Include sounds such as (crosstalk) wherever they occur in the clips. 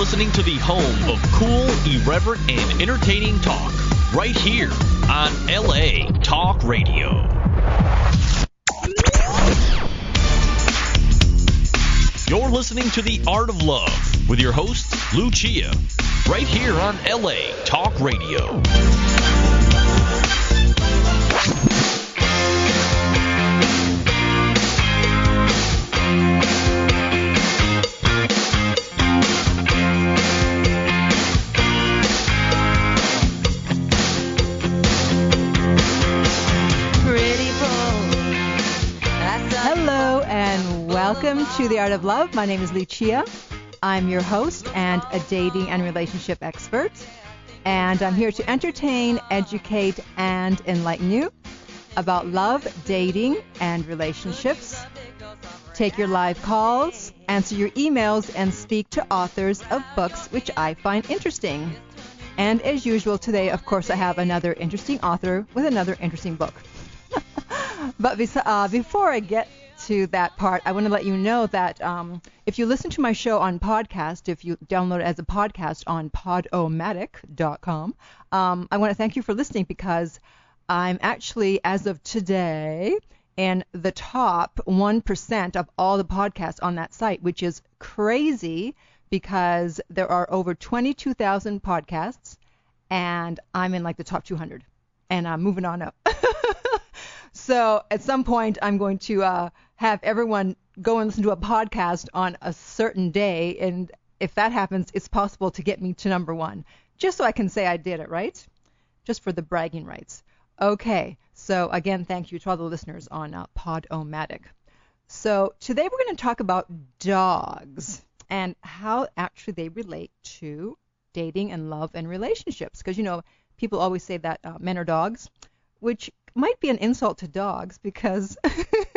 listening to the home of cool, irreverent, and entertaining talk right here on LA Talk Radio. You're listening to The Art of Love with your host, Lucia, right here on LA Talk Radio. Welcome to The Art of Love. My name is Lucia. I'm your host and a dating and relationship expert. And I'm here to entertain, educate, and enlighten you about love, dating, and relationships. Take your live calls, answer your emails, and speak to authors of books which I find interesting. And as usual, today, of course, I have another interesting author with another interesting book. (laughs) but uh, before I get to that part, I want to let you know that um, if you listen to my show on podcast, if you download it as a podcast on podomatic.com, um, I want to thank you for listening because I'm actually, as of today, in the top 1% of all the podcasts on that site, which is crazy because there are over 22,000 podcasts and I'm in like the top 200 and I'm moving on up. (laughs) so at some point, I'm going to uh, have everyone go and listen to a podcast on a certain day, and if that happens, it's possible to get me to number one, just so I can say I did it, right? Just for the bragging rights. Okay, so again, thank you to all the listeners on uh, Podomatic. So today we're going to talk about dogs and how actually they relate to dating and love and relationships. Because you know, people always say that uh, men are dogs, which might be an insult to dogs because, (laughs)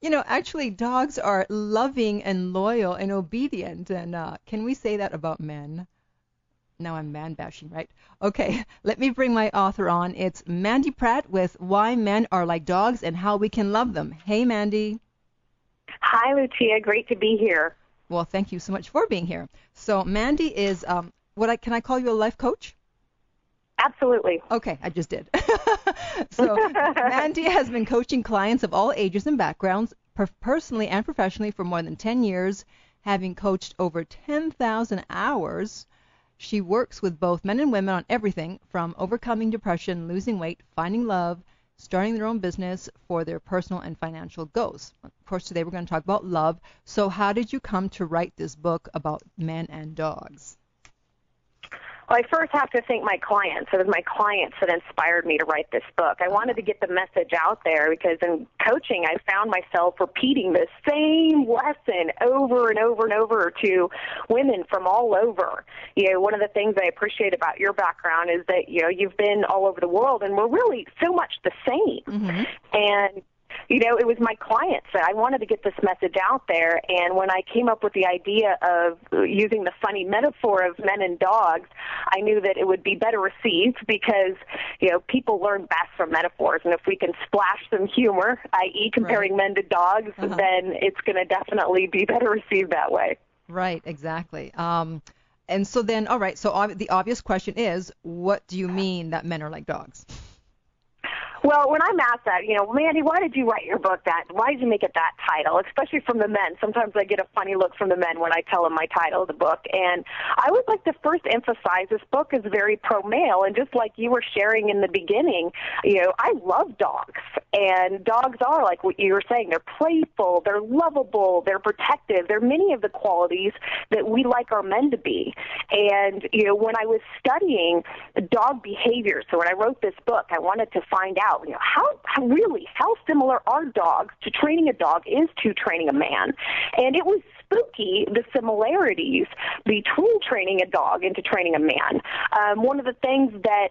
you know, actually dogs are loving and loyal and obedient. And uh, can we say that about men? Now I'm man bashing, right? Okay, (laughs) let me bring my author on. It's Mandy Pratt with Why Men Are Like Dogs and How We Can Love Them. Hey, Mandy. Hi, Lucia. Great to be here. Well, thank you so much for being here. So, Mandy is um, what I can I call you a life coach? Absolutely. Okay, I just did. (laughs) so, Mandy has been coaching clients of all ages and backgrounds, per- personally and professionally, for more than 10 years, having coached over 10,000 hours. She works with both men and women on everything from overcoming depression, losing weight, finding love, starting their own business for their personal and financial goals. Of course, today we're going to talk about love. So, how did you come to write this book about men and dogs? Well, I first have to thank my clients. It was my clients that inspired me to write this book. I wanted to get the message out there because in coaching, I found myself repeating the same lesson over and over and over to women from all over. You know, one of the things I appreciate about your background is that, you know, you've been all over the world and we're really so much the same. Mm-hmm. And you know, it was my clients that I wanted to get this message out there. And when I came up with the idea of using the funny metaphor of men and dogs, I knew that it would be better received because, you know, people learn best from metaphors. And if we can splash some humor, i.e., comparing right. men to dogs, uh-huh. then it's going to definitely be better received that way. Right, exactly. Um, and so then, all right, so ob- the obvious question is, what do you mean that men are like dogs? Well, when I'm asked that, you know, Mandy, why did you write your book that? Why did you make it that title? Especially from the men. Sometimes I get a funny look from the men when I tell them my title of the book. And I would like to first emphasize this book is very pro male. And just like you were sharing in the beginning, you know, I love dogs. And dogs are, like what you were saying, they're playful, they're lovable, they're protective. They're many of the qualities that we like our men to be. And, you know, when I was studying dog behavior, so when I wrote this book, I wanted to find out out, you know, how, how really how similar are dogs to training a dog is to training a man, and it was spooky the similarities between training a dog and to training a man. Um, one of the things that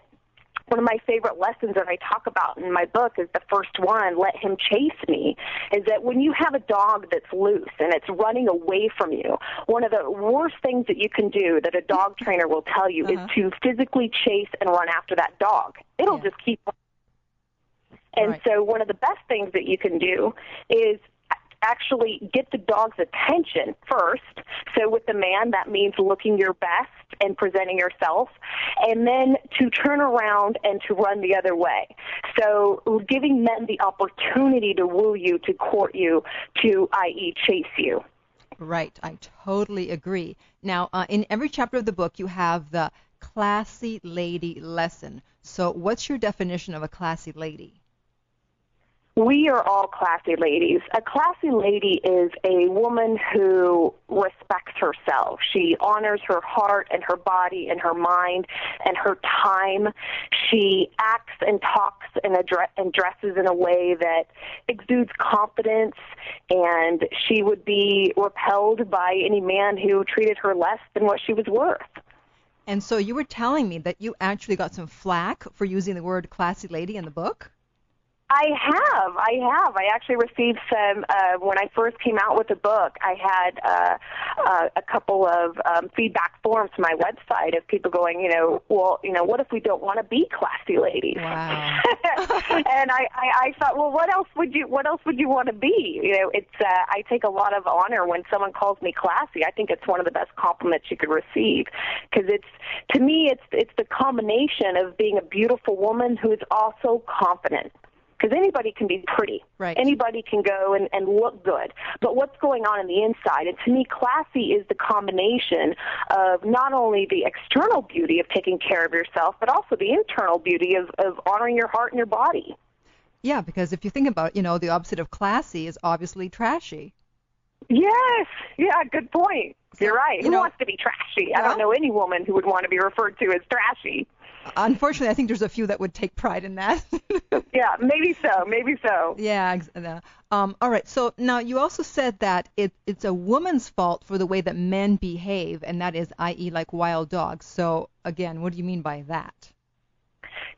one of my favorite lessons that I talk about in my book is the first one, Let Him Chase Me, is that when you have a dog that's loose and it's running away from you, one of the worst things that you can do that a dog trainer will tell you uh-huh. is to physically chase and run after that dog. It'll yeah. just keep and right. so one of the best things that you can do is actually get the dog's attention first. So with the man, that means looking your best and presenting yourself, and then to turn around and to run the other way. So giving men the opportunity to woo you, to court you, to i.e. chase you. Right, I totally agree. Now, uh, in every chapter of the book, you have the classy lady lesson. So, what's your definition of a classy lady? We are all classy ladies. A classy lady is a woman who respects herself. She honors her heart and her body and her mind and her time. She acts and talks and, address, and dresses in a way that exudes confidence, and she would be repelled by any man who treated her less than what she was worth. And so you were telling me that you actually got some flack for using the word classy lady in the book? I have. I have. I actually received some uh, when I first came out with the book. I had uh, uh, a couple of um, feedback forms to my website of people going, you know, well, you know, what if we don't want to be classy ladies? Wow. (laughs) and I, I, I thought, well, what else would you, what else would you want to be? You know, it's. Uh, I take a lot of honor when someone calls me classy. I think it's one of the best compliments you could receive because it's, to me, it's, it's the combination of being a beautiful woman who is also confident because anybody can be pretty. Right. Anybody can go and, and look good. But what's going on in the inside? And to me, classy is the combination of not only the external beauty of taking care of yourself, but also the internal beauty of, of honoring your heart and your body. Yeah, because if you think about, you know, the opposite of classy is obviously trashy. Yes. Yeah, good point. So, You're right. you Who know- wants to be trashy? I don't know any woman who would want to be referred to as trashy. Unfortunately, I think there's a few that would take pride in that. (laughs) Yeah, maybe so. Maybe so. yeah. uh, Um, all right. So now you also said that it, it's a woman's fault for the way that men behave, and that is, i.e., like wild dogs. So again, what do you mean by that?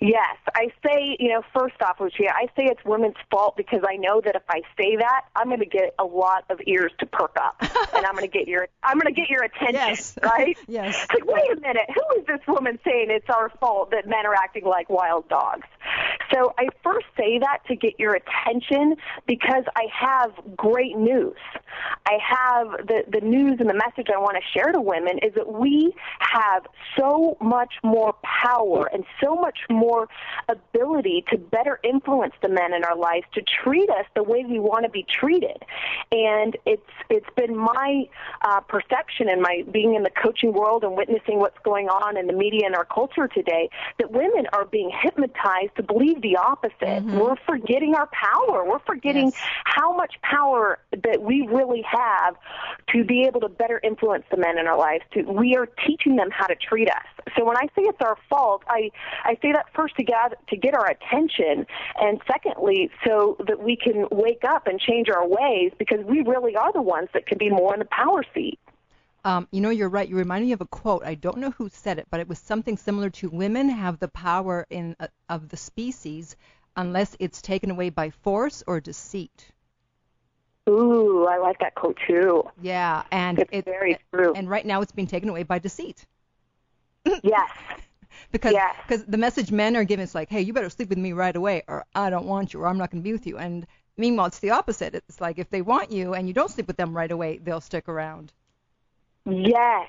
Yes, I say, you know, first off, Lucia, I say it's women's fault because I know that if I say that, I'm going to get a lot of ears to perk up, (laughs) and I'm going to get your, I'm going to get your attention, Yes. (laughs) right? Yes. It's like, wait a minute, who is this woman saying it's our fault that men are acting like wild dogs? So I first say that to get your attention because I have great news. I have the, the news and the message I want to share to women is that we have so much more power and so much more ability to better influence the men in our lives to treat us the way we want to be treated. And it's it's been my uh, perception and my being in the coaching world and witnessing what's going on in the media and our culture today that women are being hypnotized to believe the opposite. Mm-hmm. We're forgetting our power. We're forgetting Yes. how much power that we really have to be able to better influence the men in our lives. To we are teaching them how to treat us. So when I say it's our fault, I I say that first to get to get our attention, and secondly, so that we can wake up and change our ways because we really are the ones that can be more in the power seat. Um, you know, you're right. You remind me of a quote. I don't know who said it, but it was something similar to women have the power in uh, of the species unless it's taken away by force or deceit. Ooh, I like that quote too. Yeah, and It's it, very true. and right now it's being taken away by deceit. (laughs) Yes. (laughs) because Yes. because the message men are giving is like, hey, you better sleep with me right away, or I don't want you, or I'm not going to be with you. And meanwhile, it's the opposite. It's like if they want you and you don't sleep with them right away, they'll stick around. Yes,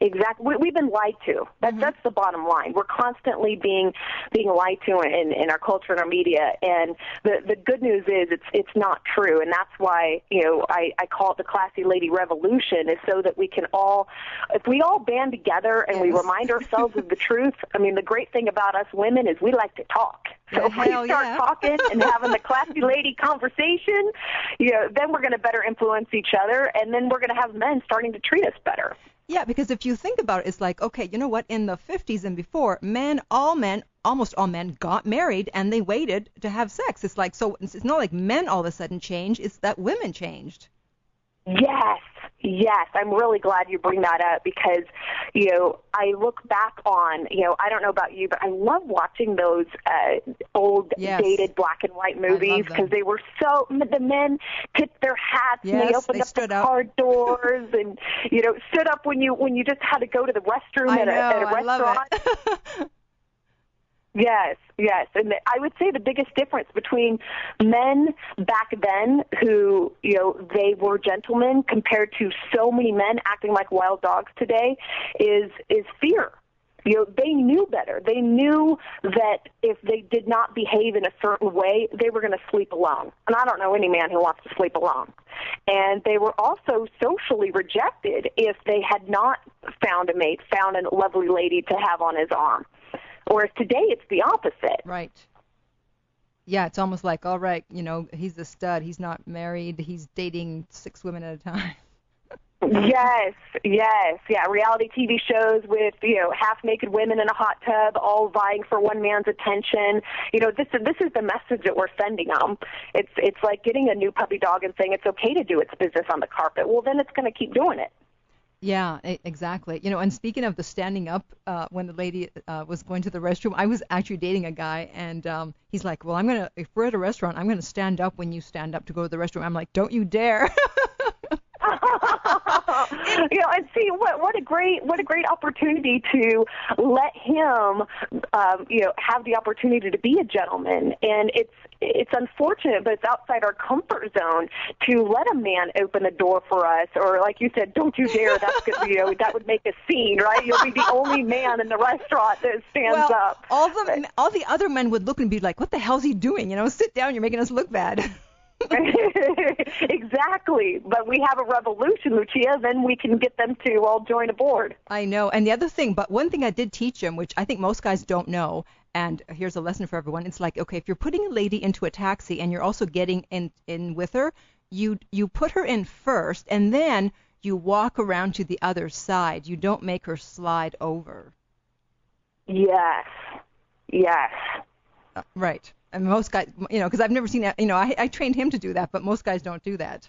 exactly. We, we've been lied to. That's mm-hmm. that's the bottom line. We're constantly being being lied to in, in our culture and our media. And the the good news is it's it's not true. And that's why you know I I call it the classy lady revolution is so that we can all if we all band together and we remind ourselves of the truth. I mean, the great thing about us women is we like to talk. So if we start yeah. talking and having the classy (laughs) lady conversation, you know, then we're going to better influence each other, and then we're going to have men starting to treat us better. Yeah, because if you think about it, it's like, okay, you know what? In the 50s and before, men, all men, almost all men got married and they waited to have sex. It's like, so it's it's not like men all of a sudden changed, it's that women changed. Yes, yes. I'm really glad you bring that up because, you know, I look back on, you know, I don't know about you, but I love watching those uh, old Yes. dated black and white movies because they were so, the men tipped their hats and they opened they up the up. car (laughs) doors and, you know, stood up when you, when you just had to go to the restroom I at, know, a, at a I restaurant. love it. (laughs) Yes, yes. And the, I would say the biggest difference between men back then who, you know, they were gentlemen compared to so many men acting like wild dogs today is is fear. You know, they knew better. They knew that if they did not behave in a certain way, they were going to sleep alone. And I don't know any man who wants to sleep alone. And they were also socially rejected if they had not found a mate, found a lovely lady to have on his arm. Whereas today it's the opposite. Right. Yeah, it's almost like, all right, you know, he's a stud. He's not married. He's dating six women at a time. (laughs) yes, yes, yeah. Reality TV shows with you know half naked women in a hot tub, all vying for one man's attention. You know, this this is the message that we're sending them. It's it's like getting a new puppy dog and saying it's okay to do its business on the carpet. Well, then it's going to keep doing it. Yeah, exactly. You know, and speaking of the standing up, uh, when the lady uh, was going to the restroom, I was actually dating a guy, and um, he's like, "Well, I'm gonna if we're at a restaurant, I'm gonna stand up when you stand up to go to the restroom." I'm like, "Don't you dare!" (laughs) (laughs) you know, and see what what a great what a great opportunity to let him, um, you know, have the opportunity to be a gentleman. And it's it's unfortunate, but it's outside our comfort zone to let a man open the door for us, or like you said, don't you dare. That's good, you know (laughs) that would make a scene, right? You'll be the only man in the restaurant that stands well, up. All the all the other men would look and be like, "What the hell's he doing?" You know, sit down. You're making us look bad. (laughs) (laughs) exactly. But we have a revolution, Lucia, then we can get them to all join aboard. I know. And the other thing, but one thing I did teach him, which I think most guys don't know, and here's a lesson for everyone. It's like, okay, if you're putting a lady into a taxi and you're also getting in in with her, you you put her in first and then you walk around to the other side. You don't make her slide over. Yes. Yes. Uh, right. And most guys, you know, because I've never seen that. You know, I, I trained him to do that, but most guys don't do that.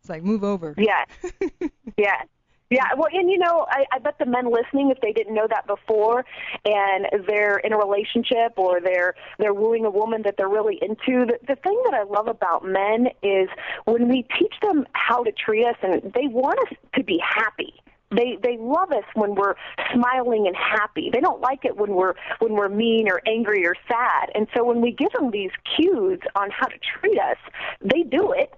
It's like move over. Yeah. (laughs) yeah. Yeah, well, and you know, I, I bet the men listening, if they didn't know that before, and they're in a relationship or they're they're wooing a woman that they're really into, the, the thing that I love about men is when we teach them how to treat us, and they want us to be happy. They they love us when we're smiling and happy. They don't like it when we're when we're mean or angry or sad. And so when we give them these cues on how to treat us, they do it.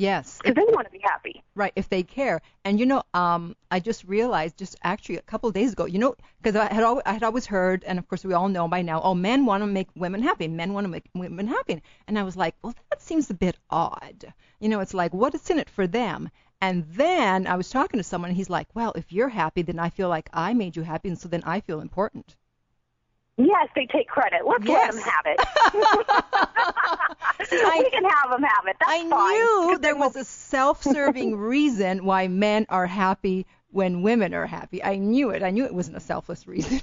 Yes, because they want to be happy. Right, if they care. And you know, um, I just realized just actually a couple of days ago, you know, because I had always, I had always heard, and of course we all know by now, oh, men want to make women happy, men want to make women happy, and I was like, well, that seems a bit odd. You know, it's like, what is in it for them? And then I was talking to someone, and he's like, "Well, if you're happy, then I feel like I made you happy, and so then I feel important." Yes, they take credit. Let's yes. let them have it. See, (laughs) I, (laughs) we can have them have it. That's I fine. knew there was a self-serving (laughs) reason why men are happy when women are happy. I knew it. I knew it wasn't a selfless reason.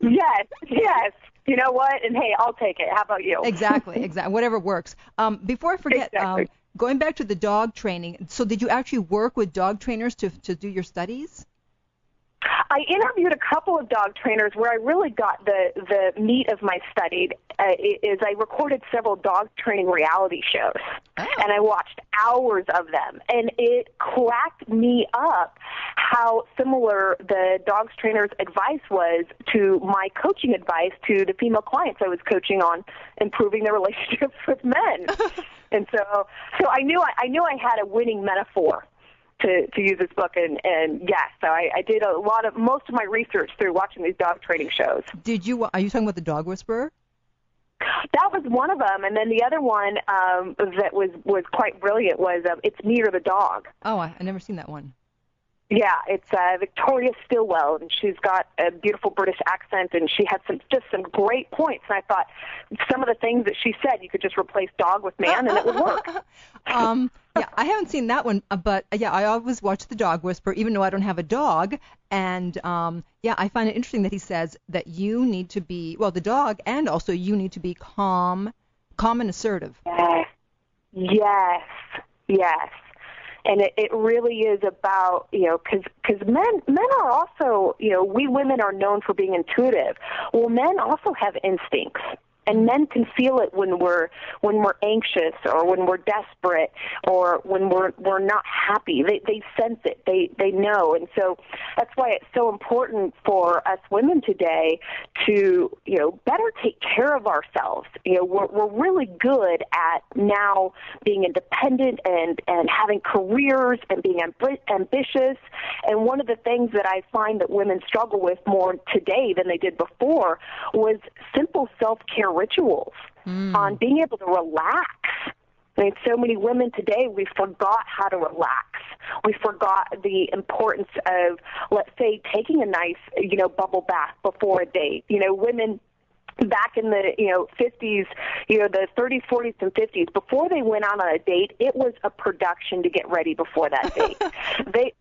yes, yes. You know what? And hey, I'll take it. How about you? exactly, exactly. Whatever works. Um, before I forget, exactly. um, going back to the dog training, so did you actually work with dog trainers to to do your studies? I interviewed a couple of dog trainers where I really got the the meat of my study. Uh, is I recorded several dog training reality shows, oh. and I watched hours of them, and it cracked me up how similar the dog trainers' advice was to my coaching advice to the female clients I was coaching on improving their (laughs) relationships with men. (laughs) and so, so I knew I, I knew I had a winning metaphor to, to use this book and and yes so I, I did a lot of most of my research through watching these dog training shows did you are you talking about the dog whisperer that was one of them and then the other one um that was was quite brilliant was um, it's me or the dog oh I, I never seen that one yeah, it's uh, Victoria Stilwell, and she's got a beautiful British accent, and she had some just some great points. And I thought some of the things that she said, you could just replace dog with man, and it would work. (laughs) um, yeah, I haven't seen that one, uh, but uh, yeah, I always watch The Dog Whisperer, even though I don't have a dog. And um, yeah, I find it interesting that he says that you need to be well, the dog, and also you need to be calm, calm and assertive. Yes, yes, yes. And it, it really is about you know because because men men are also you know we women are known for being intuitive. Well men also have instincts and men can feel it when we're when we're anxious or when we're desperate or when we're we're not happy. They they sense it. They they know. And so that's why it's so important for us women today to you know better take care of ourselves. You know we're we're really good at now being independent and and having careers and being amb- ambitious. And one of the things that I find that women struggle with more today than they did before was simple self-care rituals mm. on being able to relax. I mean, so many women today, we forgot how to relax. We forgot the importance of, let's say, taking a nice, you know, bubble bath before a date. You know, women back in the you know 50s you know the 30s 40s and 50s before they went out on a date it was a production to get ready before that date. (laughs) They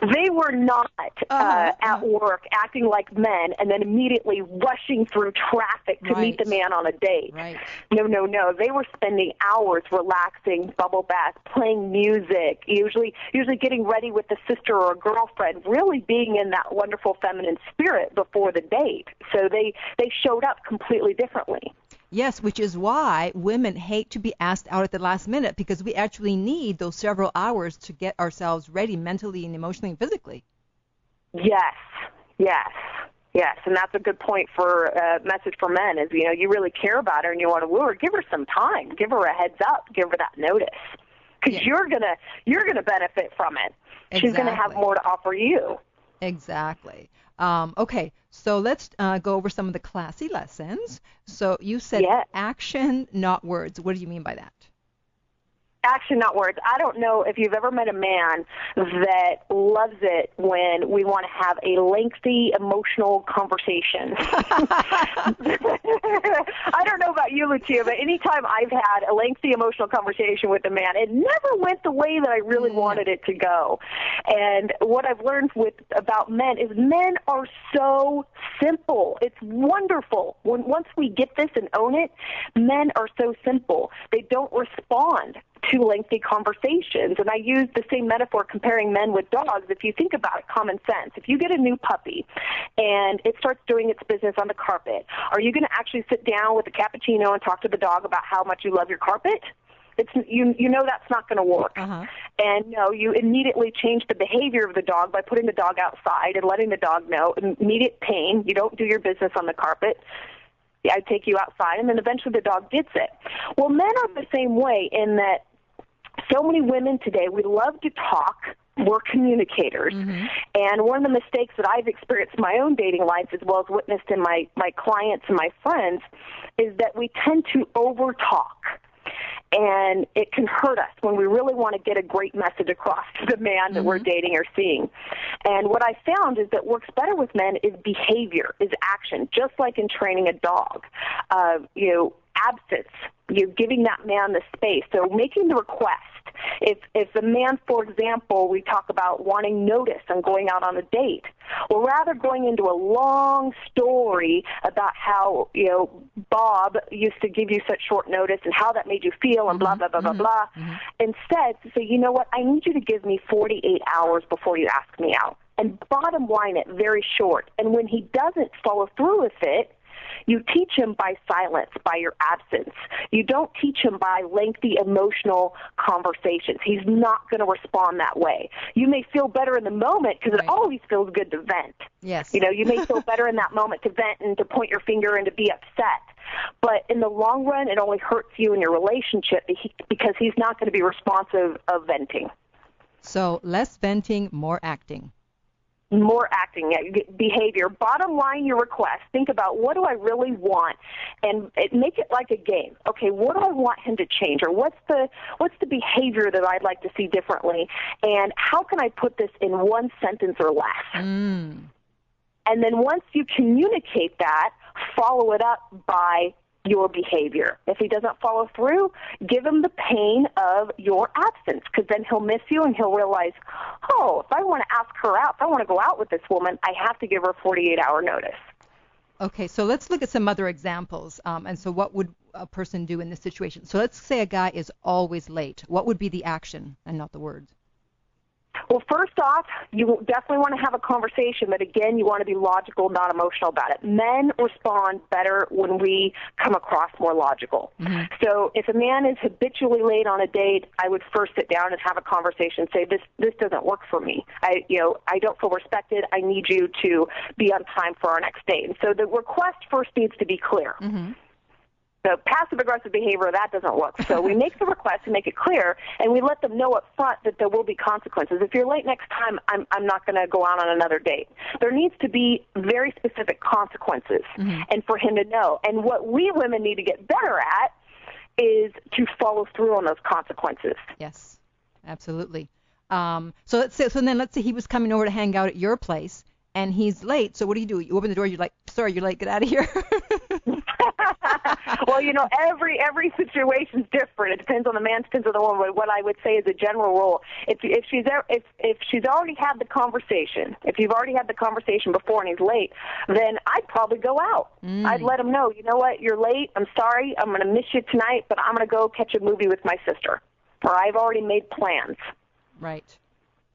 they were not uh, uh, at work acting like men and then immediately rushing through traffic to right. meet the man on a date. Right. no no no. They were spending hours relaxing bubble bath playing music usually usually getting ready with a sister or a girlfriend really being in that wonderful feminine spirit before the date. So they they showed up completely differently. Yes, which is why women hate to be asked out at the last minute because we actually need those several hours to get ourselves ready mentally and emotionally and physically. Yes, yes, yes, and that's a good point for a uh, message for men is you know you really care about her and you want to woo her, give her some time, give her a heads up, give her that notice because yeah. you're gonna you're gonna benefit from it. Exactly. She's gonna have more to offer you. Exactly. Um, okay, so let's uh, go over some of the classy lessons. So you said action, not words. What do you mean by that? Action, not words. I don't know if you've ever met a man that loves it when we want to have a lengthy emotional conversation. (laughs) I don't know about you, Lucia, but anytime I've had a lengthy emotional conversation with a man, it never went the way that I really mm. wanted it to go. And what I've learned with about men is men are so simple. It's wonderful. When once we get this and own it, men are so simple. They don't respond to lengthy conversations. And I use the same metaphor comparing men with dogs. If you think about it, common sense. If you get a new puppy and it starts doing its business on the carpet, are you going to actually sit down with a cappuccino and talk to the dog about how much you love your carpet? It's you you know that's not going to work. Uh-huh. And no, you immediately change the behavior of the dog by putting the dog outside and letting the dog know immediate pain. You don't do your business on the carpet. I take you outside, and then eventually the dog gets it. Well, men are the same way in that so many women today, we love to talk. We're communicators. Mm-hmm. And one of the mistakes that I've experienced in my own dating life, as well as witnessed in my, my clients and my friends, is that we tend to over talk and it can hurt us when we really want to get a great message across to the man that mm-hmm. we're dating or seeing. And what I found is that works better with men is behavior, is action, just like in training a dog. Uh, you know, absence, you're giving that man the space. So making the request if if the man, for example, we talk about wanting notice and going out on a date, or rather going into a long story about how you know Bob used to give you such short notice and how that made you feel and blah mm-hmm. blah blah blah mm-hmm. blah. Mm-hmm. Instead, to say, you know what, I need you to give me 48 hours before you ask me out. And bottom line it very short. And when he doesn't follow through with it, you teach him by silence, by your absence. You don't teach him by lengthy emotional conversations. He's not going to respond that way. You may feel better in the moment because right. it always feels good to vent. Yes. You know, you may feel better in that moment to vent and to point your finger and to be upset. But in the long run, it only hurts you in your relationship because he's not going to be responsive of venting. So less venting, more acting more acting behavior. Bottom line, your request. Think about what do I really want, and make it like a game. Okay, what do I want him to change, or what's the what's the behavior that I'd like to see differently, and how can I put this in one sentence or less? Mm. And then once you communicate that, follow it up by your behavior. If he doesn't follow through, give him the pain of your absence because then he'll miss you and he'll realize, oh, if I want to ask her out, if I want to go out with this woman, I have to give her 48 hour notice. Okay, so let's look at some other examples. Um, and so, what would a person do in this situation? So, let's say a guy is always late. What would be the action and not the words? Well, first off, you definitely want to have a conversation, but again, you want to be logical, not emotional about it. Men respond better when we come across more logical. Mm-hmm. So if a man is habitually late on a date, I would first sit down and have a conversation. Say this this doesn't work for me. I you know I don't feel respected. I need you to be on time for our next date. And so the request first needs to be clear. Mm-hmm. So passive aggressive behavior, that doesn't work. So we (laughs) make the request to make it clear, and we let them know up front that there will be consequences. If you're late next time, I'm, I'm not going to go out on another date. There needs to be very specific consequences, mm-hmm. and for him to know. And what we women need to get better at is to follow through on those consequences. Yes, absolutely. Um, so let's say, so then let's say he was coming over to hang out at your place, and he's late. So what do you do? You open the door. You're like, sorry, you're late. Get out of here. (laughs) (laughs) well, you know, every every situation's different. It depends on the man, depends on the woman. But what I would say is a general rule: if if she's if if she's already had the conversation, if you've already had the conversation before and he's late, then I'd probably go out. Mm. I'd let him know, you know what, you're late. I'm sorry. I'm going to miss you tonight, but I'm going to go catch a movie with my sister, or I've already made plans. Right.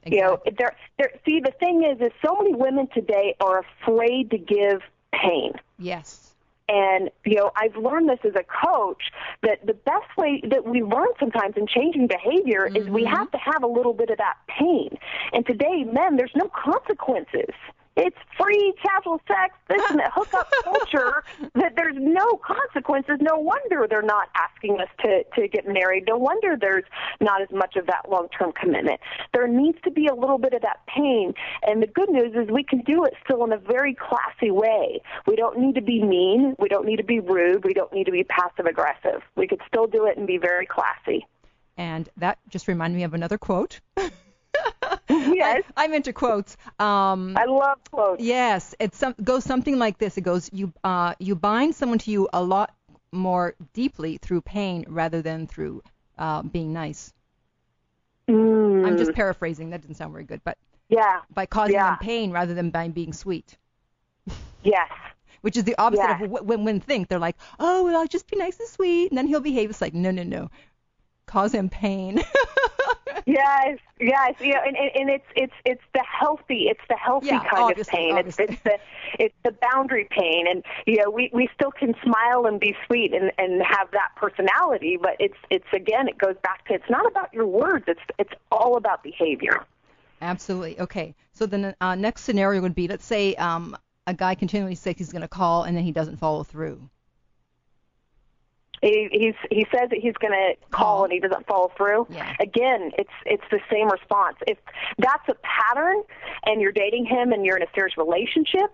Exactly. You know, there, there. See, the thing is, is so many women today are afraid to give pain. Yes. And, you know, I've learned this as a coach that the best way that we learn sometimes in changing behavior mm-hmm. is we mm-hmm. have to have a little bit of that pain. And today, men, there's no consequences it's free casual sex, this and (laughs) that hookup culture that there's no consequences. No wonder they're not asking us to, to get married. No wonder there's not as much of that long term commitment. There needs to be a little bit of that pain. And the good news is we can do it still in a very classy way. We don't need to be mean. We don't need to be rude. We don't need to be passive aggressive. We could still do it and be very classy. And that just reminded me of another quote. (laughs) (laughs) yes. I, am into quotes. Um, I love quotes. Yes, it some, goes something like this. It goes, you uh, you bind someone to you a lot more deeply through pain rather than through uh, being nice. Mm. I'm just paraphrasing. That didn't sound very good, but yeah, by causing yeah. them pain rather than by being sweet. Yes. (laughs) Which is the opposite yes. of when women think. They're like, oh, well, I'll just be nice and sweet, and then he'll behave. It's like, no, no, no. Cause him pain. (laughs) yes, yes, yeah, and, and, and it's it's it's the healthy, it's the healthy yeah, kind of pain. It's, it's the it's the boundary pain, and you know we we still can smile and be sweet and and have that personality, but it's it's again it goes back to it's not about your words, it's it's all about behavior. Absolutely. Okay. So then uh, next scenario would be let's say um, a guy continually says he's going to call and then he doesn't follow through. He he's he says that he's going to call and he doesn't follow through. Yeah. Again, it's it's the same response. If that's a pattern and you're dating him and you're in a serious relationship,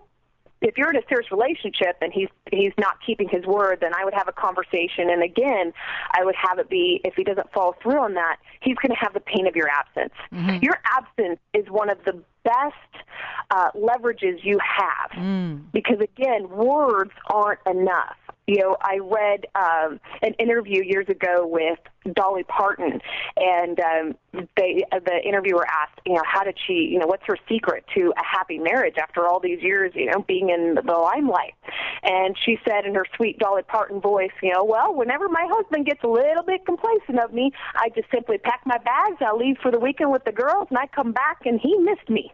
if you're in a serious relationship and he's he's not keeping his word, then I would have a conversation. And again, I would have it be if he doesn't follow through on that, he's going to have the pain of your absence. Mm-hmm. Your absence is one of the best uh, leverages you have mm. because again, words aren't enough. You know, I read um, an interview years ago with Dolly Parton, and um, they the interviewer asked, you know, how did she, you know, what's her secret to a happy marriage after all these years, you know, being in the limelight? And she said in her sweet Dolly Parton voice, you know, well, whenever my husband gets a little bit complacent of me, I just simply pack my bags, I leave for the weekend with the girls, and I come back, and he missed me.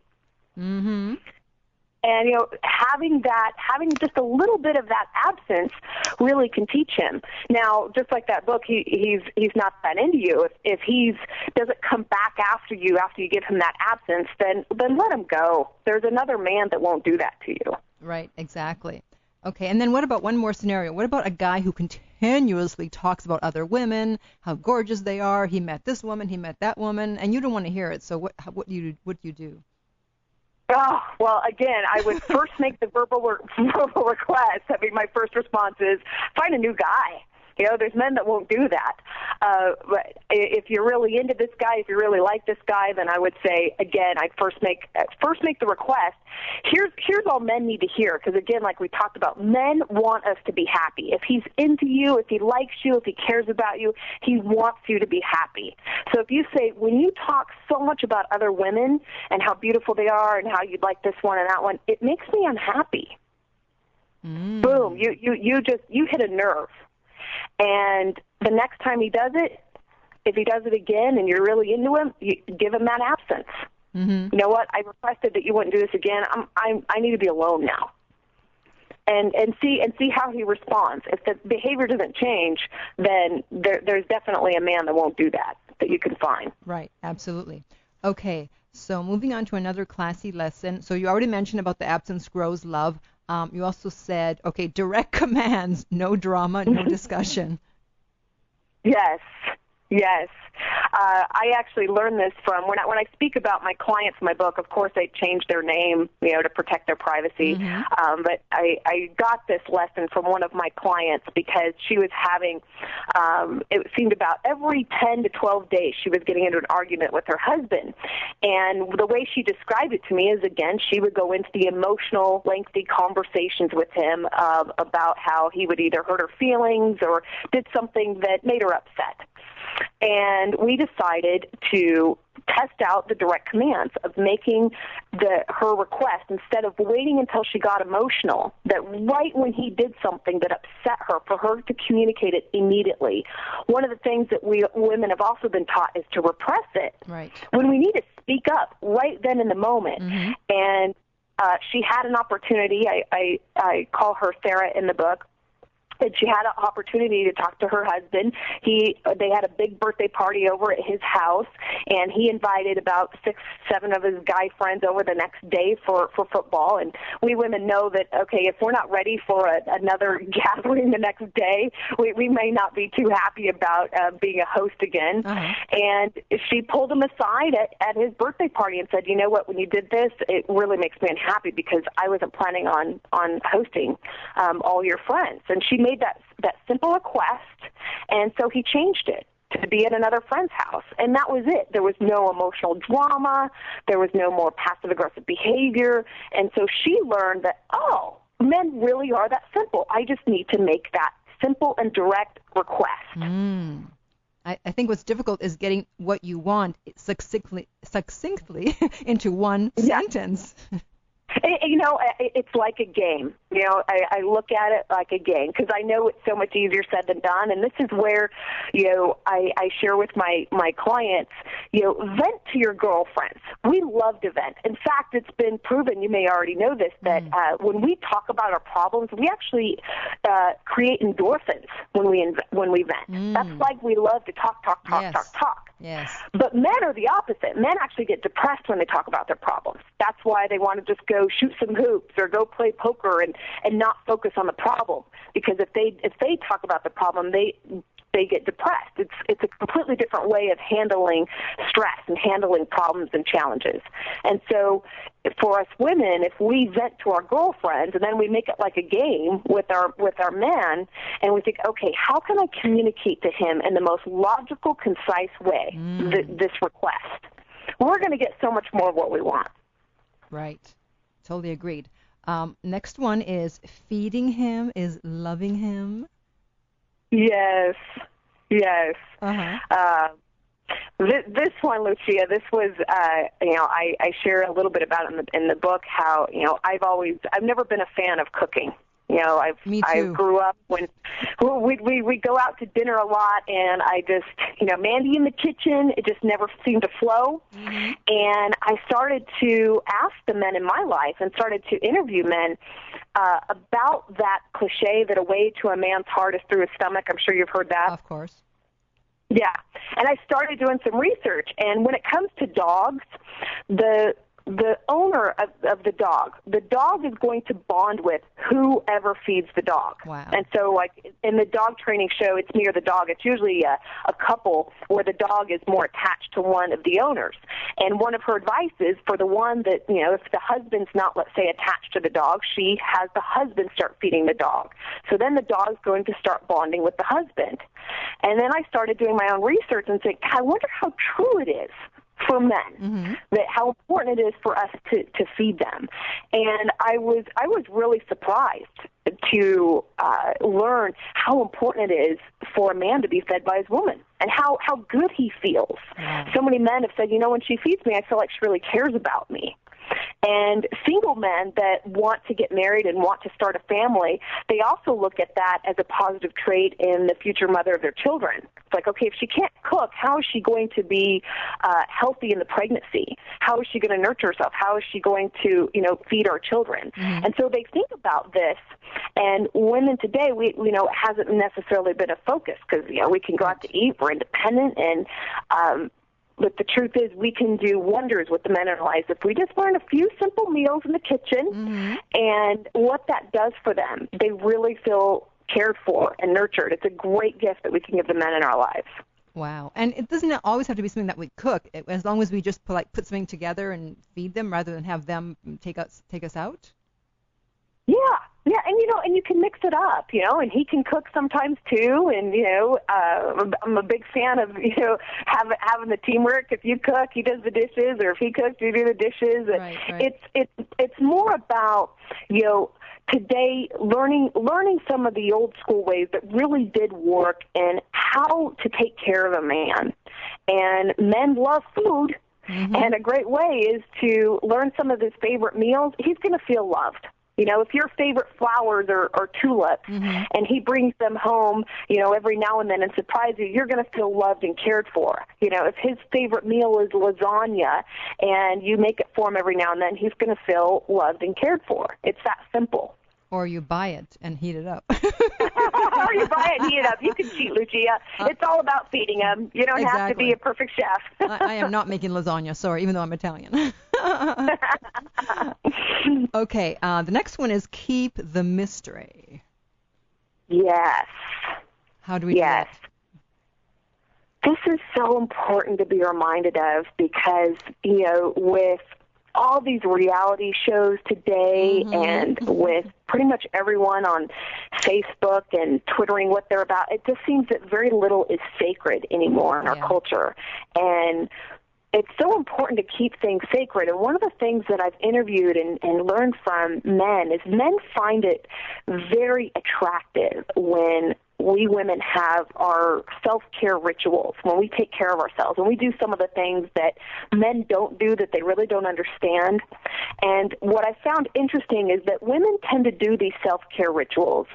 Mhm. And you know, having that, having just a little bit of that absence, really can teach him. Now, just like that book, he, he's he's not that into you. If if he's doesn't come back after you after you give him that absence, then then let him go. There's another man that won't do that to you. Right. Exactly. Okay. And then what about one more scenario? What about a guy who continuously talks about other women, how gorgeous they are? He met this woman, he met that woman, and you don't want to hear it. So what what do you what do you do? Oh, well, again, I would (laughs) first make the verbal, re- (laughs) verbal request. I mean, my first response is find a new guy. You know, there's men that won't do that. Uh, but if you're really into this guy, if you really like this guy, then I would say again, I'd first make first make the request. Here's here's all men need to hear because again, like we talked about, men want us to be happy. If he's into you, if he likes you, if he cares about you, he wants you to be happy. So if you say when you talk so much about other women and how beautiful they are and how you'd like this one and that one, it makes me unhappy. Mm. Boom! You you you just you hit a nerve. And the next time he does it, if he does it again and you're really into him, you give him that absence. Mm-hmm. You know what? I requested that you wouldn't do this again. I'm, I'm, I need to be alone now. And and see and see how he responds. If the behavior doesn't change, then there, there's definitely a man that won't do that that you can find. Right, absolutely. Okay, so moving on to another classy lesson. So you already mentioned about the absence grows love. Um, you also said, okay, direct (laughs) commands, no drama, no discussion. (laughs) Yes, yes. Uh, I actually learned this from when I when I speak about my clients in my book. Of course, they change their name, you know, to protect their privacy. Mm-hmm. Um, but I I got this lesson from one of my clients because she was having, um, it seemed about every ten to twelve days she was getting into an argument with her husband, and the way she described it to me is again she would go into the emotional, lengthy conversations with him uh, about how he would either hurt her feelings or did something that made her upset and we decided to test out the direct commands of making the her request instead of waiting until she got emotional that right when he did something that upset her for her to communicate it immediately one of the things that we women have also been taught is to repress it Right. when we need to speak up right then in the moment Mhm. and uh, she had an opportunity I, I i call her sarah in the book and she had an opportunity to talk to her husband. He they had a big birthday party over at his house, and he invited about six, seven of his guy friends over the next day for for football. And we women know that okay, if we're not ready for a, another (laughs) gathering the next day, we we may not be too happy about uh, being a host again. Uh-huh. And she pulled him aside at at his birthday party and said, you know what, when you did this, it really makes me unhappy because I wasn't planning on on hosting um, all your friends. And she made that that simple request, and so he changed it to be at another friend's house, and that was it. There was no emotional drama, there was no more passive aggressive behavior, and so she learned that oh, men really are that simple. I just need to make that simple and direct request. Mm. I, I think what's difficult is getting what you want succinctly, succinctly (laughs) into one Yeah. sentence. (laughs) It, you know, it- it's like a game. You know, I, I look at it like a game because I know it's so much easier said than done. And this is where, you know, I, I share with my my clients, you know, vent to your girlfriends. We love to vent. In fact, it's been proven. You may already know this that uh, when we talk about our problems, we actually uh, create endorphins when we inv- when we vent. That's like we love to talk, talk, talk, Yes. talk, talk. Yes. But men are the opposite. Men actually get depressed when they talk about their problems. That's why they want to just go shoot some hoops or go play poker and and not focus on the problem. Because if they if they talk about the problem, they they get depressed. It's it's a completely different way of handling stress and handling problems and challenges. And so for us women, if we vent to our girlfriends and then we make it like a game with our with our men and we think, okay, how can I communicate to him in the most logical, concise way th- this request? We're going to get so much more of what we want. Right. Totally agreed. Um, next one is feeding him is loving him. Yes, yes. Uh-huh. Uh, this, this one, Lucia, this was, uh, you know, I, I share a little bit about it in the, in the book how, you know, I've always, I've never been a fan of cooking. You know, I've I grew up when we we we go out to dinner a lot, and I just you know Mandy in the kitchen. It just never seemed to flow, and I started to ask the men in my life and started to interview men uh, about that cliche that a way to a man's heart is through his stomach. I'm sure you've heard that. Of course. Yeah. And I started doing some research and when it comes to dogs, the the owner of, of the dog, the dog is going to bond with whoever feeds the dog. Wow. And so, like in the dog training show, it's me or the dog. It's usually a, a couple where the dog is more attached to one of the owners. And one of her advice is for the one that, you know, if the husband's not, let's say, attached to the dog, she has the husband start feeding the dog. So then the dog's going to start bonding with the husband. And then I started doing my own research and saying, I wonder how true it is for men that how important it is for us to to feed them. And i was i was really surprised to uh learn how important it is for a man to be fed by his woman and how how good he feels. So many men have said you know when she feeds me i feel like she really cares about me And single men that want to get married and want to start a family, they also look at that as a positive trait in the future mother of their children. It's like, okay, if she can't cook, how is she going to be uh, healthy in the pregnancy? How is she going to nurture herself? How is she going to, you know, feed our children? Mm-hmm. And so they think about this. And women today, we, you know, it hasn't necessarily been a focus because, you know, we can go out to eat, we're independent, and um, but the truth is, we can do wonders with the men in our lives if we just learn a few simple meals in the kitchen mm-hmm. and what that does for them. They really feel cared for and nurtured. It's a great gift that we can give the men in our lives. Wow. And it doesn't always have to be something that we cook. As long as we just put, like put something together and feed them rather than have them take us take us out. Yeah, yeah, and you know, and you can mix it up, you know, and he can cook sometimes too, and you know, uh, I'm a big fan of (laughs) you know having having the teamwork. If you cook, he does the dishes, or if he cooks, you do the dishes. Right, right. It's it's it's more about you know today learning learning some of the old school ways that really did work and how to take care of a man. And men love food. Mm-hmm. And a great way is to learn some of his favorite meals. He's going to feel loved. You know, if your favorite flowers are, are tulips mm-hmm. and he brings them home, you know, every now and then and surprises you, you're going to feel loved and cared for. You know, if his favorite meal is lasagna and you make it for him every now and then, he's going to feel loved and cared for. It's that simple. Or you buy it and heat it up. (laughs) or you buy it and heat it up. You can cheat, Lucia. Uh, it's all about feeding them. You don't exactly. have to be a perfect chef. I, I am not making lasagna, sorry, even though I'm Italian. (laughs) okay, uh, the next one is keep the mystery. Yes. How do we yes. do This is so important to be reminded of because, you know, with all these reality shows today mm-hmm. and with pretty much everyone on Facebook and twittering what they're about, it just seems that very little is sacred anymore in yeah. our culture. And it's so important to keep things sacred. And one of the things that I've interviewed and, and learned from men is men find it very attractive when we women have our self care rituals, when we take care of ourselves, when we do some of the things that men don't do that they really don't understand. And what I found interesting is that women tend to do these self care rituals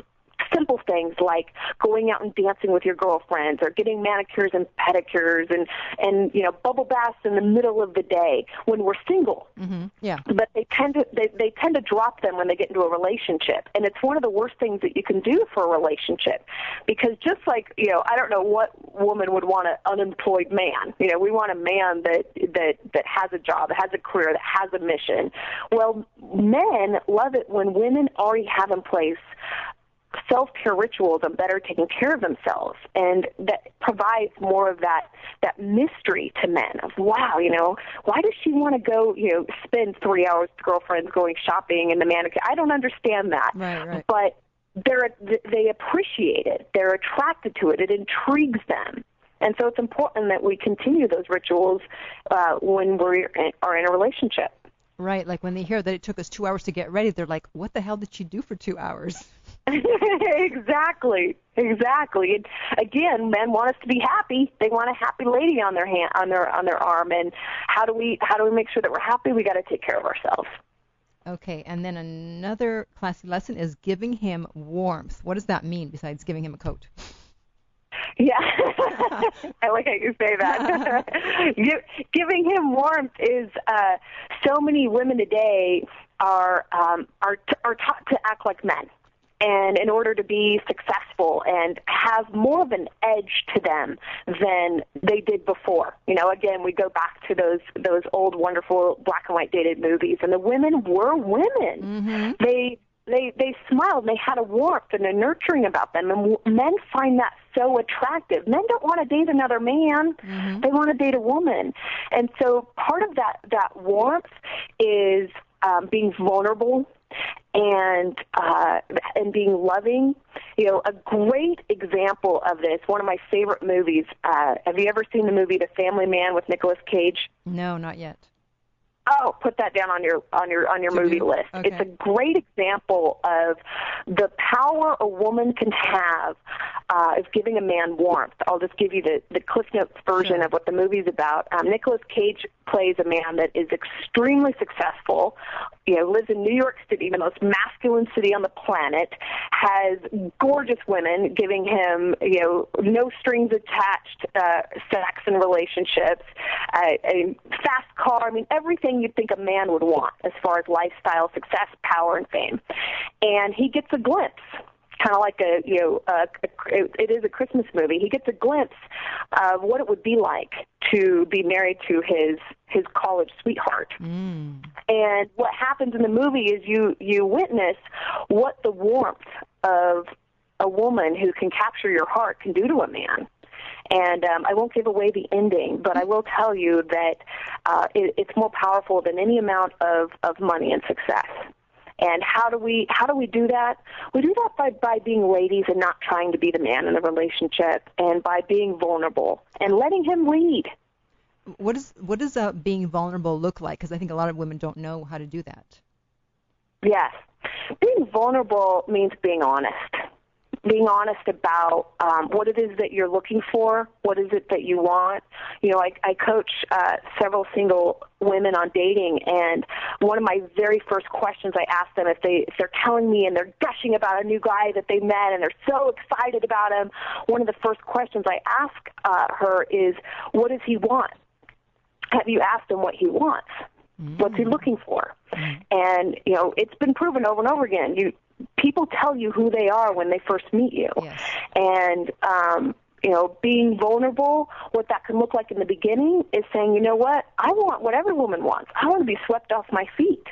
simple things like going out and dancing with your girlfriends or getting manicures and pedicures and and you know bubble baths in the middle of the day when we're single. Mm-hmm. Yeah. But they tend to they they tend to drop them when they get into a relationship, and it's one of the worst things that you can do for a relationship because just like you know I don't know what woman would want an unemployed man. You know we want a man that that that has a job, that has a career, that has a mission. Well, men love it when women already have in place self-care rituals of better taking care of themselves. And that provides more of that that mystery to men of wow you know why does she want to go you know spend three hours with girlfriends going shopping and the manicure i don't understand that. Right, right. but they're they appreciate it. They're attracted to it. It intrigues them. And so it's important that we continue those rituals uh, when we are in a relationship. Right, like when they hear that it took us two hours to get ready, they're like, "What the hell did she do for two hours?" (laughs) exactly, exactly. And again, men want us to be happy. They want a happy lady on their hand, on their on their arm. And how do we how do we make sure that we're happy? We got to take care of ourselves. Okay, and then another classy lesson is giving him warmth. What does that mean besides giving him a coat? Yeah, (laughs) I like how you say that. (laughs) giving him warmth is uh, so many women today are um, are t- are taught to act like men and in order to be successful and have more of an edge to them than they did before. You know, again, we go back to those those old wonderful black and white dated movies, and the women were women. Mm-hmm. They they they smiled. They had a warmth and a nurturing about them, and men find that so attractive. Men don't want to date another man; mm-hmm. they want to date a woman. And so, part of that that warmth is um, being vulnerable and uh, and being loving. You know, a great example of this. One of my favorite movies. Uh, have you ever seen the movie The Family Man with Nicolas Cage? No, not yet. Oh, put that down on your on your on your movie list. Okay. It's a great example of the power a woman can have uh, is giving a man warmth. I'll just give you the, the Cliff Notes version sure. of what the movie's about. Um, Nicolas Cage plays a man that is extremely successful, you know, lives in New York City, the most masculine city on the planet, has gorgeous women giving him, you know, no strings attached uh, sex and relationships, uh, a fast car. I mean, everything you'd think a man would want as far as lifestyle, success, power, and fame. And he gets a glimpse kind of like a you know a, a, it is a Christmas movie. He gets a glimpse of what it would be like to be married to his his college sweetheart. Mm. And what happens in the movie is you you witness what the warmth of a woman who can capture your heart can do to a man. And um, I won't give away the ending, but I will tell you that uh, it, it's more powerful than any amount of, of money and success. And how do we how do we do that? We do that by by being ladies and not trying to be the man in the relationship, and by being vulnerable and letting him lead. What is what does uh, being vulnerable look like? Because I think a lot of women don't know how to do that. Yes, being vulnerable means being honest being honest about um, what it is that you're looking for, what is it that you want. You know, I, I coach uh, several single women on dating, and one of my very first questions I ask them if they if they're telling me and they're gushing about a new guy that they met and they're so excited about him, one of the first questions I ask uh, her is, "What does he want? Have you asked him what he wants?" What's he mm. looking for? Mm. And you know, it's been proven over and over again. You people tell you who they are when they first meet you. Yes. And um you know, being vulnerable, what that can look like in the beginning is saying, you know what, I want what every woman wants. I want to be swept off my feet.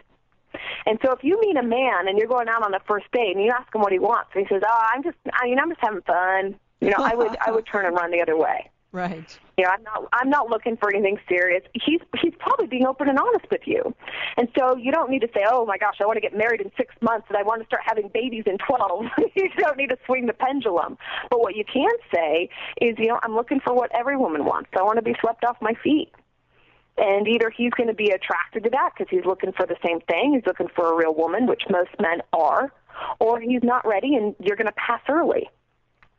And so if you meet a man and you're going out on the first date and you ask him what he wants, and he says, "Oh, I'm just, I mean, I'm just having fun," you know, I would, I would (laughs) turn and run the other way. Right. You know, I'm not I'm not looking for anything serious. He's he's probably being open and honest with you. And so you don't need to say, "Oh my gosh, I want to get married in 6 months and I want to start having babies in 12." (laughs) you don't need to swing the pendulum. But what you can say is, you know, I'm looking for what every woman wants. I want to be swept off my feet. And either he's going to be attracted to that because he's looking for the same thing, he's looking for a real woman, which most men are, or he's not ready and you're going to pass early.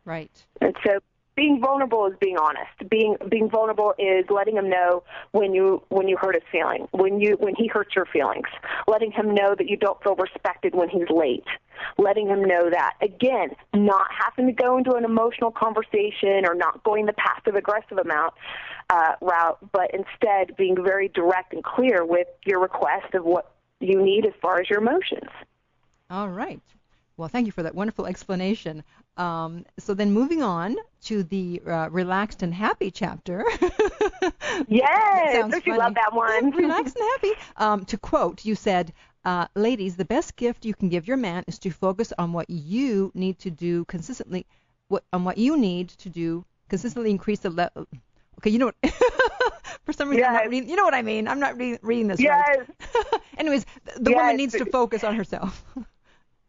Right. And so being vulnerable is being honest. Being being vulnerable is letting him know when you when you hurt his feeling, when you when he hurts your feelings. Letting him know that you don't feel respected when he's late. Letting him know that. Again, not having to go into an emotional conversation or not going the passive aggressive amount uh, route, but instead being very direct and clear with your request of what you need as far as your emotions. All right. Well, thank you for that wonderful explanation. Um, so then moving on to the uh, relaxed and happy chapter. (laughs) yes, don't you love that one? (laughs) relaxed and happy. Um, to quote, you said, uh, ladies, the best gift you can give your man is to focus on what you need to do consistently, what, on what you need to do consistently increase the level. Okay, you know what? (laughs) For some reason, yes. I'm not reading, you know what I mean. I'm not re- reading this yes. right. Anyways, the, the yes. woman needs to focus on herself.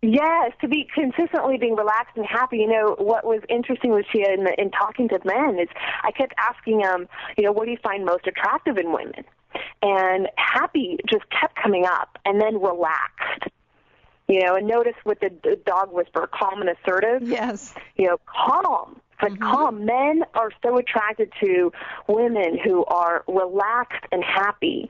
Yes, to be consistently being relaxed and happy. You know, what was interesting with Shia in, the, in talking to men is I kept asking him, you know, what do you find most attractive in women? And happy just kept coming up, and then relaxed. You know, and notice with the, the dog whisper, calm and assertive. Yes. You know, calm but mm-hmm. calm. Men are so attracted to women who are relaxed and happy.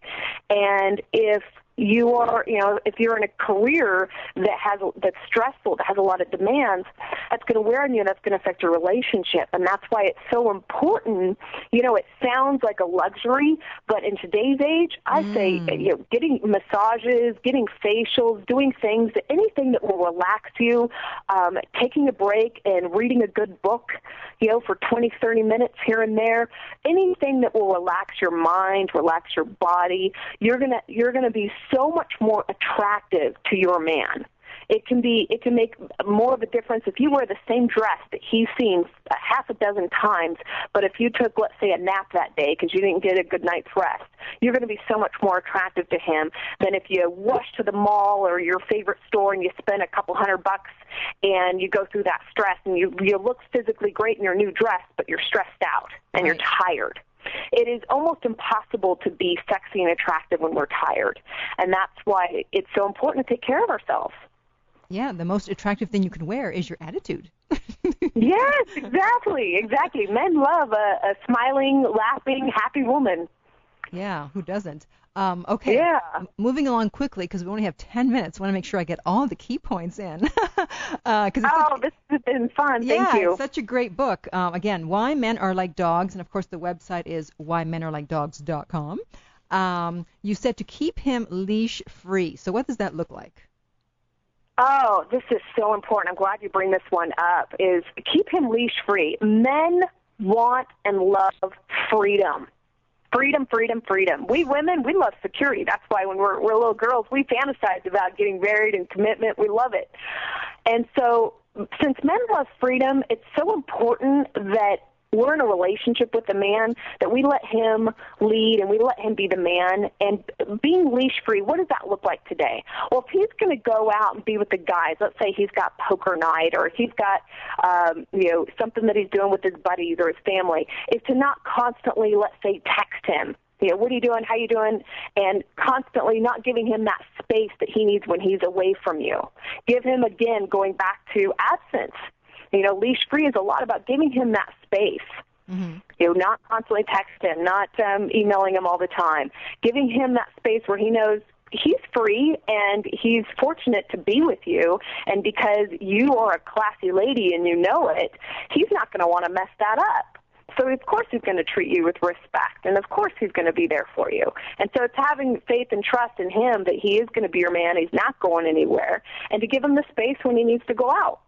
And if you are, you know, if you're in a career that has that's stressful, that has a lot of demands, that's going to wear on you, and that's going to affect your relationship, and that's why it's so important. You know, it sounds like a luxury, but in today's age, I mm. say, you know, getting massages, getting facials, doing things, anything that will relax you, um, taking a break and reading a good book, you know, for 20, 30 minutes here and there, anything that will relax your mind, relax your body, you're gonna you're gonna be so much more attractive to your man. It can be it can make more of a difference if you wear the same dress that he's seen half a dozen times, but if you took let's say a nap that day because you didn't get a good night's rest, you're going to be so much more attractive to him than if you rush to the mall or your favorite store and you spend a couple hundred bucks and you go through that stress and you you look physically great in your new dress, but you're stressed out and right. you're tired. It is almost impossible to be sexy and attractive when we're tired. And that's why it's so important to take care of ourselves. Yeah, the most attractive thing you can wear is your attitude. (laughs) yes, exactly, exactly. Men love a, a smiling, laughing, happy woman. Yeah, who doesn't? Um, okay. Yeah. Moving along quickly because we only have 10 minutes. I want to make sure I get all the key points in. (laughs) uh, cause oh, such, this has been fun. yeah, Thank you. it's such a great book. Um, again, Why Men Are Like Dogs, and of course the website is whymenarelikedogs.com. Um, you said to keep him leash free. So what does that look like? Oh, this is so important. I'm glad you bring this one up. Is keep him leash free. Men want and love freedom. Freedom, freedom, freedom. We women, we love security. That's why when we're, we're little girls, we fantasize about getting married and commitment. We love it. And so, since men love freedom, it's so important that we're in a relationship with the man that we let him lead and we let him be the man and being leash free what does that look like today well if he's going to go out and be with the guys let's say he's got poker night or he's got um you know something that he's doing with his buddies or his family is to not constantly let's say text him you know, what are you doing? How are you doing? And constantly not giving him that space that he needs when he's away from you. Give him again, going back to absence. You know, leash free is a lot about giving him that space. Mm-hmm. You know, not constantly texting, him, not um, emailing him all the time. Giving him that space where he knows he's free and he's fortunate to be with you and because you are a classy lady and you know it he's not going to want to mess that up so of course he's going to treat you with respect and of course he's going to be there for you and so it's having faith and trust in him that he is going to be your man he's not going anywhere and to give him the space when he needs to go out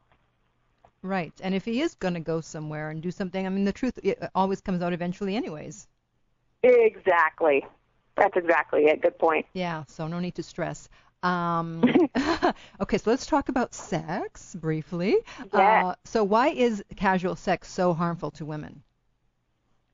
Right. And if he is going to go somewhere and do something, I mean, the truth it always comes out eventually, anyways. exactly that's exactly it good point Yeah. So no need to stress. Um, (laughs) (laughs) okay, so let's talk about sex briefly. Yeah. Uh, so why is casual sex so harmful to women?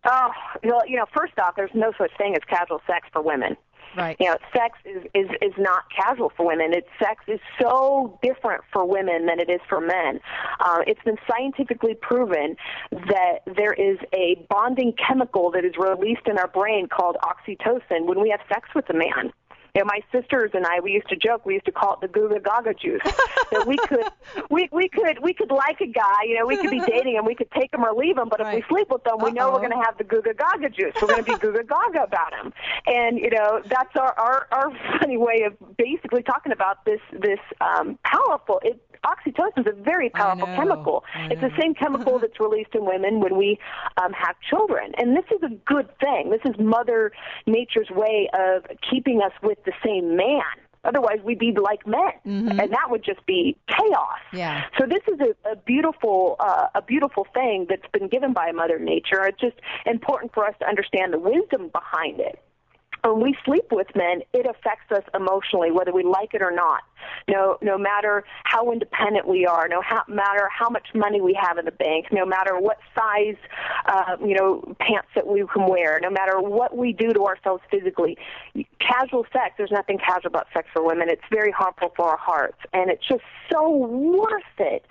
oh well you know first off there's no such thing as casual sex for women Right. you know, sex is, is, is not casual for women. It's sex is so different for women than it is for men. Uh, it's been scientifically proven that there is a bonding chemical that is released in our brain called oxytocin when we have sex with a man. You know, my sisters and I, we used to joke. We used to call it the Guga Gaga juice. (laughs) that we could, we we could, we could like a guy. You know, we could be (laughs) dating him. We could take him or leave him. But if we sleep with them, we know we're going to have the Guga Gaga juice. We're going to be (laughs) Guga Gaga about him. And you know, that's our our our funny way of basically talking about this this um, powerful. It, oxytocin is a very powerful know, chemical. It's the same chemical that's released in women when we um, have children. And this is a good thing. This is Mother Nature's way of keeping us with the same man. Otherwise, we'd be like men, Mhm. and that would just be chaos. Yeah. So this is a, a beautiful, uh, a beautiful thing that's been given by Mother Nature. It's just important for us to understand the wisdom behind it. When we sleep with men, it affects us emotionally, whether we like it or not. No, no matter how independent we are, no ha- matter how much money we have in the bank, no matter what size, uh, you know, pants that we can wear, no matter what we do to ourselves physically. Casual sex, there's nothing casual about sex for women. It's very harmful for our hearts, and it's just so worth it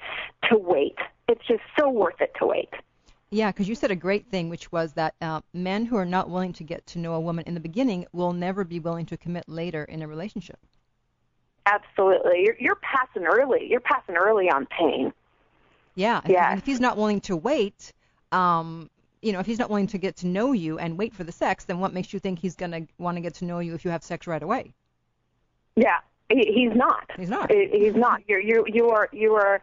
to wait. It's just so worth it to wait. Yeah, because you said a great thing, which was that uh, men who are not willing to get to know a woman in the beginning will never be willing to commit later in a relationship. Absolutely, you're, you're passing early. You're passing early on pain. Yeah. And if he's not willing to wait, um, you know, if he's not willing to get to know you and wait for the sex, then what makes you think he's going to want to get to know you if you have sex right away? Yeah, he, he's not. He's not. He's not. You're you you are you are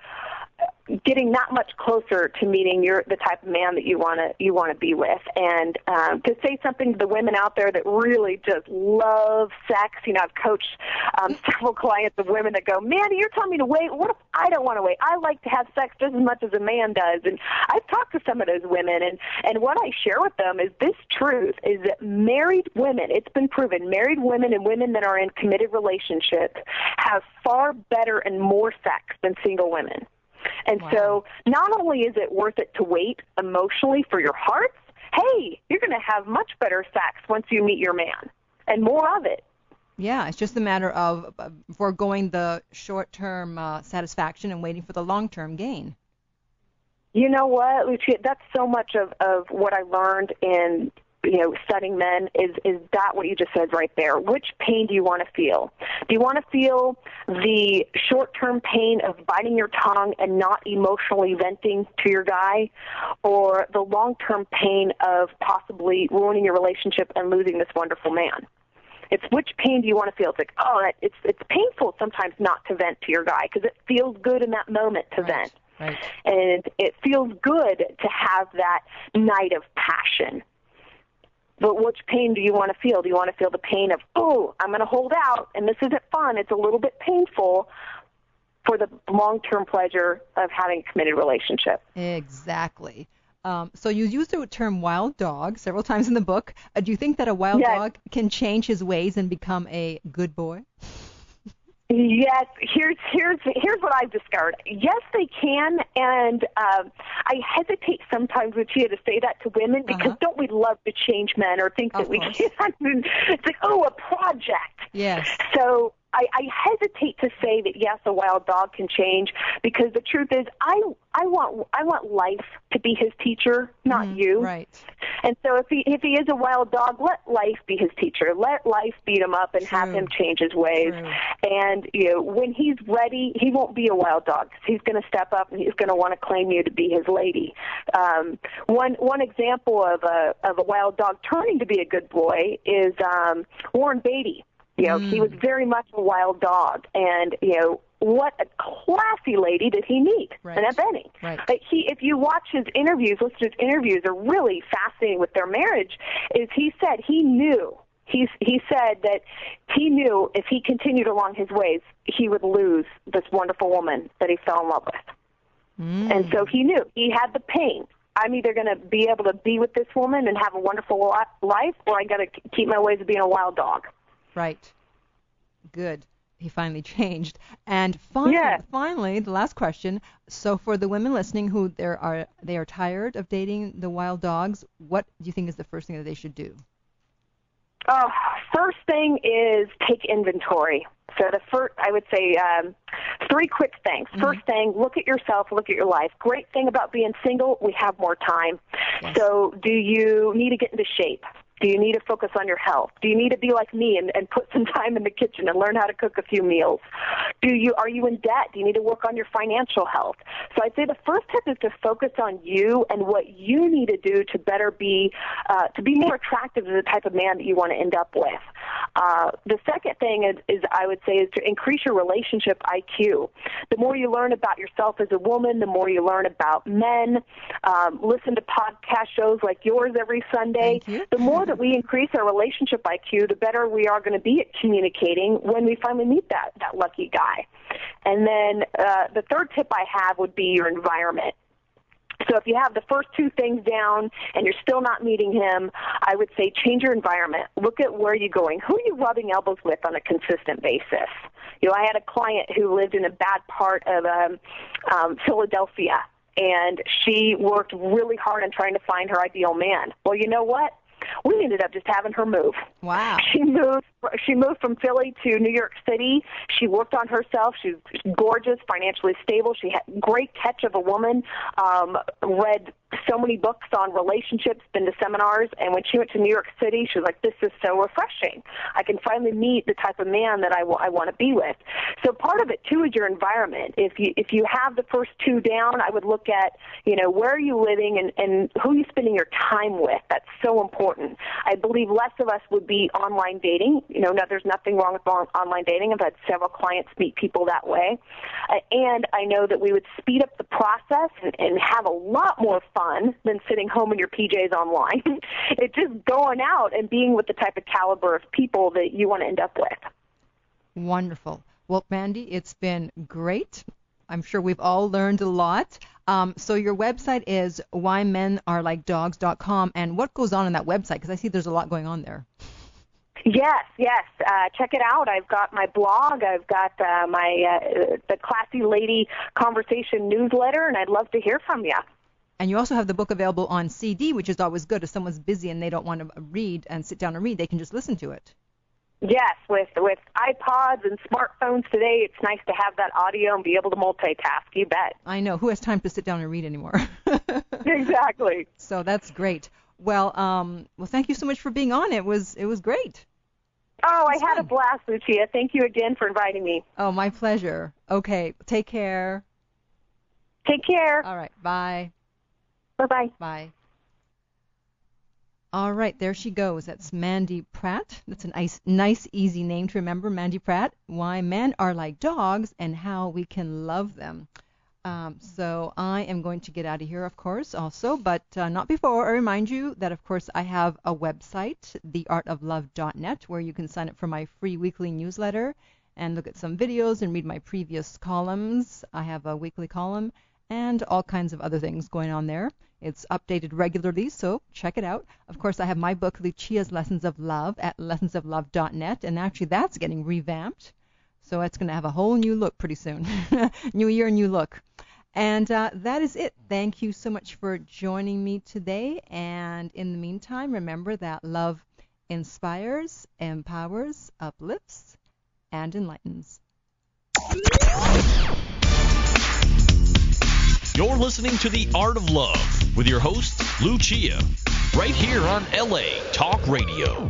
getting that much closer to meeting your the type of man that you want to you want to be with. And um to say something to the women out there that really just love sex you know I've coached um several clients of women that go Mandy you're telling me to wait. What if I don't want to wait? I like to have sex just as much as a man does. And I've talked to some of those women and and what I share with them is this truth is that married women it's been proven married women and women that are in committed relationships have far better and more sex than single women and Wow. so not only is it worth it to wait emotionally for your hearts, hey, you're going to have much better sex once you meet your man and more of it. Yeah, it's just a matter of uh, foregoing the short-term uh, satisfaction and waiting for the long-term gain. You know what, Lucia? That's so much of, of what I learned in you know, studying men is is that what you just said right there? Which pain do you want to feel? Do you want to feel the short-term pain of biting your tongue and not emotionally venting to your guy, or the long-term pain of possibly ruining your relationship and losing this wonderful man? It's which pain do you want to feel? It's like, oh, it's it's painful sometimes not to vent to your guy because it feels good in that moment to Right. vent. Right. And it feels good to have that night of passion. But which pain do you want to feel? Do you want to feel the pain of, oh, I'm going to hold out, and this isn't fun. It's a little bit painful for the long term pleasure of having a committed relationship. Exactly. Um, so you use the term wild dog several (laughs) times in the book. Uh, do you think that a wild Yes. dog can change his ways and become a good boy? Yes, here's here's here's what I've discovered. Yes, they can, and um, I hesitate sometimes, Lucia, to say that to women because Uh-huh. don't we love to change men or think Of that we course. can't? (laughs) It's like oh, a project. Yes. So I, I hesitate to say that yes, a wild dog can change because the truth is, I I want I want life to be his teacher, not you. Mm-hmm. Right. And so if he if he is a wild dog, let life be his teacher. Let life beat him up and have him change his ways. True. And you know, when he's ready, he won't be a wild dog. He's going to step up and he's going to want to claim you to be his lady. Um, one one example of a of a wild dog turning to be a good boy is um, Warren Beatty. You know, he was very much a wild dog, and you know what a classy lady did he meet, Right. Annette Bening. Right. But he, if you watch his interviews, listen to his interviews, are really fascinating with their marriage. Is he said he knew. He's, he said that he knew if he continued along his ways, he would lose this wonderful woman that he fell in love with. Mm. And so he knew he had the pain. I'm either going to be able to be with this woman and have a wonderful life, or I got to keep my ways of being a wild dog. Right. Good. He finally (laughs) changed. And finally, Yeah. finally, the last question. So for the women listening who there are they are tired of dating the wild dogs, what do you think is the first thing that they should do? Oh, first thing is take inventory. So the first, I would say, um, three quick things. First thing, look at yourself, look at your life. Great thing about being single, we have more time. So do you need to get into shape? Do you need to focus on your health? Do you need to be like me and, and put some (laughs) time in the kitchen and learn how to cook a few meals? Do you are you in debt? Do you need to work on your financial health? So I'd say the first tip is to focus on you and what you need to do to better be uh, to be more attractive to the type of man that you want to end up with. Uh, the second thing is, is I would say is to increase your relationship IQ. The more you learn about yourself as a woman, the more you learn about men. Um, listen to podcast shows like yours every Sunday. The more that we increase our relationship IQ, the better we are going to be at communicating when we finally meet that that lucky guy. And then uh, the third tip I have would be your environment. So if you have the first two things down and you're still not meeting him, I would say change your environment. Look at where you're going. Who are you rubbing elbows with on a consistent basis? You know, I had a client who lived in a bad part of um, um, Philadelphia, and she worked really hard on trying to find her ideal man. Well, you know what? We ended up just having her move. Wow. She moved. She moved from Philly to New York City. She worked on herself. She's gorgeous, financially stable. She had great catch of a woman. Um, read so many books on relationships, been to seminars, and when she went to New York City, she was like, "This is so refreshing. I can finally meet the type of man that I want to be with." So part of it too is your environment. If you if you have the first two down, I would look at you know where are you living and and who are you spending your time with. That's so important. I believe less of us would be online dating. You know, no, there's nothing wrong with on- online dating. I've had several clients meet people that way, uh, and I know that we would speed up the process and, and have a lot more fun than sitting home in your PJs online. (laughs) it's just going out and being with the type of caliber of people that you want to end up with. Wonderful. Well, Mandy, it's been great. I'm sure we've all learned a lot. Um, so your website is whymenarelikedogs.com, and what goes on in that website? Because I see there's a lot going on there. Yes, yes. Uh, check it out. I've got my blog. I've got uh, my uh, the classy lady conversation newsletter, and I'd love to hear from you. And you also have the book available on CD, which is always good. If someone's busy and they don't want to read and sit down and read, they can just listen to it. Yes, with with iPods and smartphones today, it's nice to have that audio and be able to multitask. You bet. I know. Who has time to sit down and read anymore? (laughs) Exactly. so that's great. Well, um, well, thank you so much for being on. It was it was great. Oh, I had a blast, Lucia. Thank you again for inviting me. Oh, my pleasure. Okay, take care. Take care. All right, bye. Bye bye. Bye. All right, there she goes. That's Mandy Pratt. That's a nice, nice, easy name to remember. Mandy Pratt. Why men are like dogs and how we can love them. Um, so I am going to get out of here, of course, also, but uh, not before I remind you that, of course, I have a website, theartoflove.net, where you can sign up for my free weekly newsletter and look at some videos and read my previous columns. I have a weekly column and all kinds of other things going on there. It's updated regularly, so check it out. Of course, I have my book, Lucia's Lessons of Love, at lessonsoflove.net, and actually that's getting revamped. So it's going to have a whole new look pretty soon. (laughs) new year, new look. And uh, that is it. Thank you so much for joining me today. And in the meantime, remember that love inspires, empowers, uplifts, and enlightens. You're listening to The Art of Love with your host, Lucia, right here on LA Talk Radio.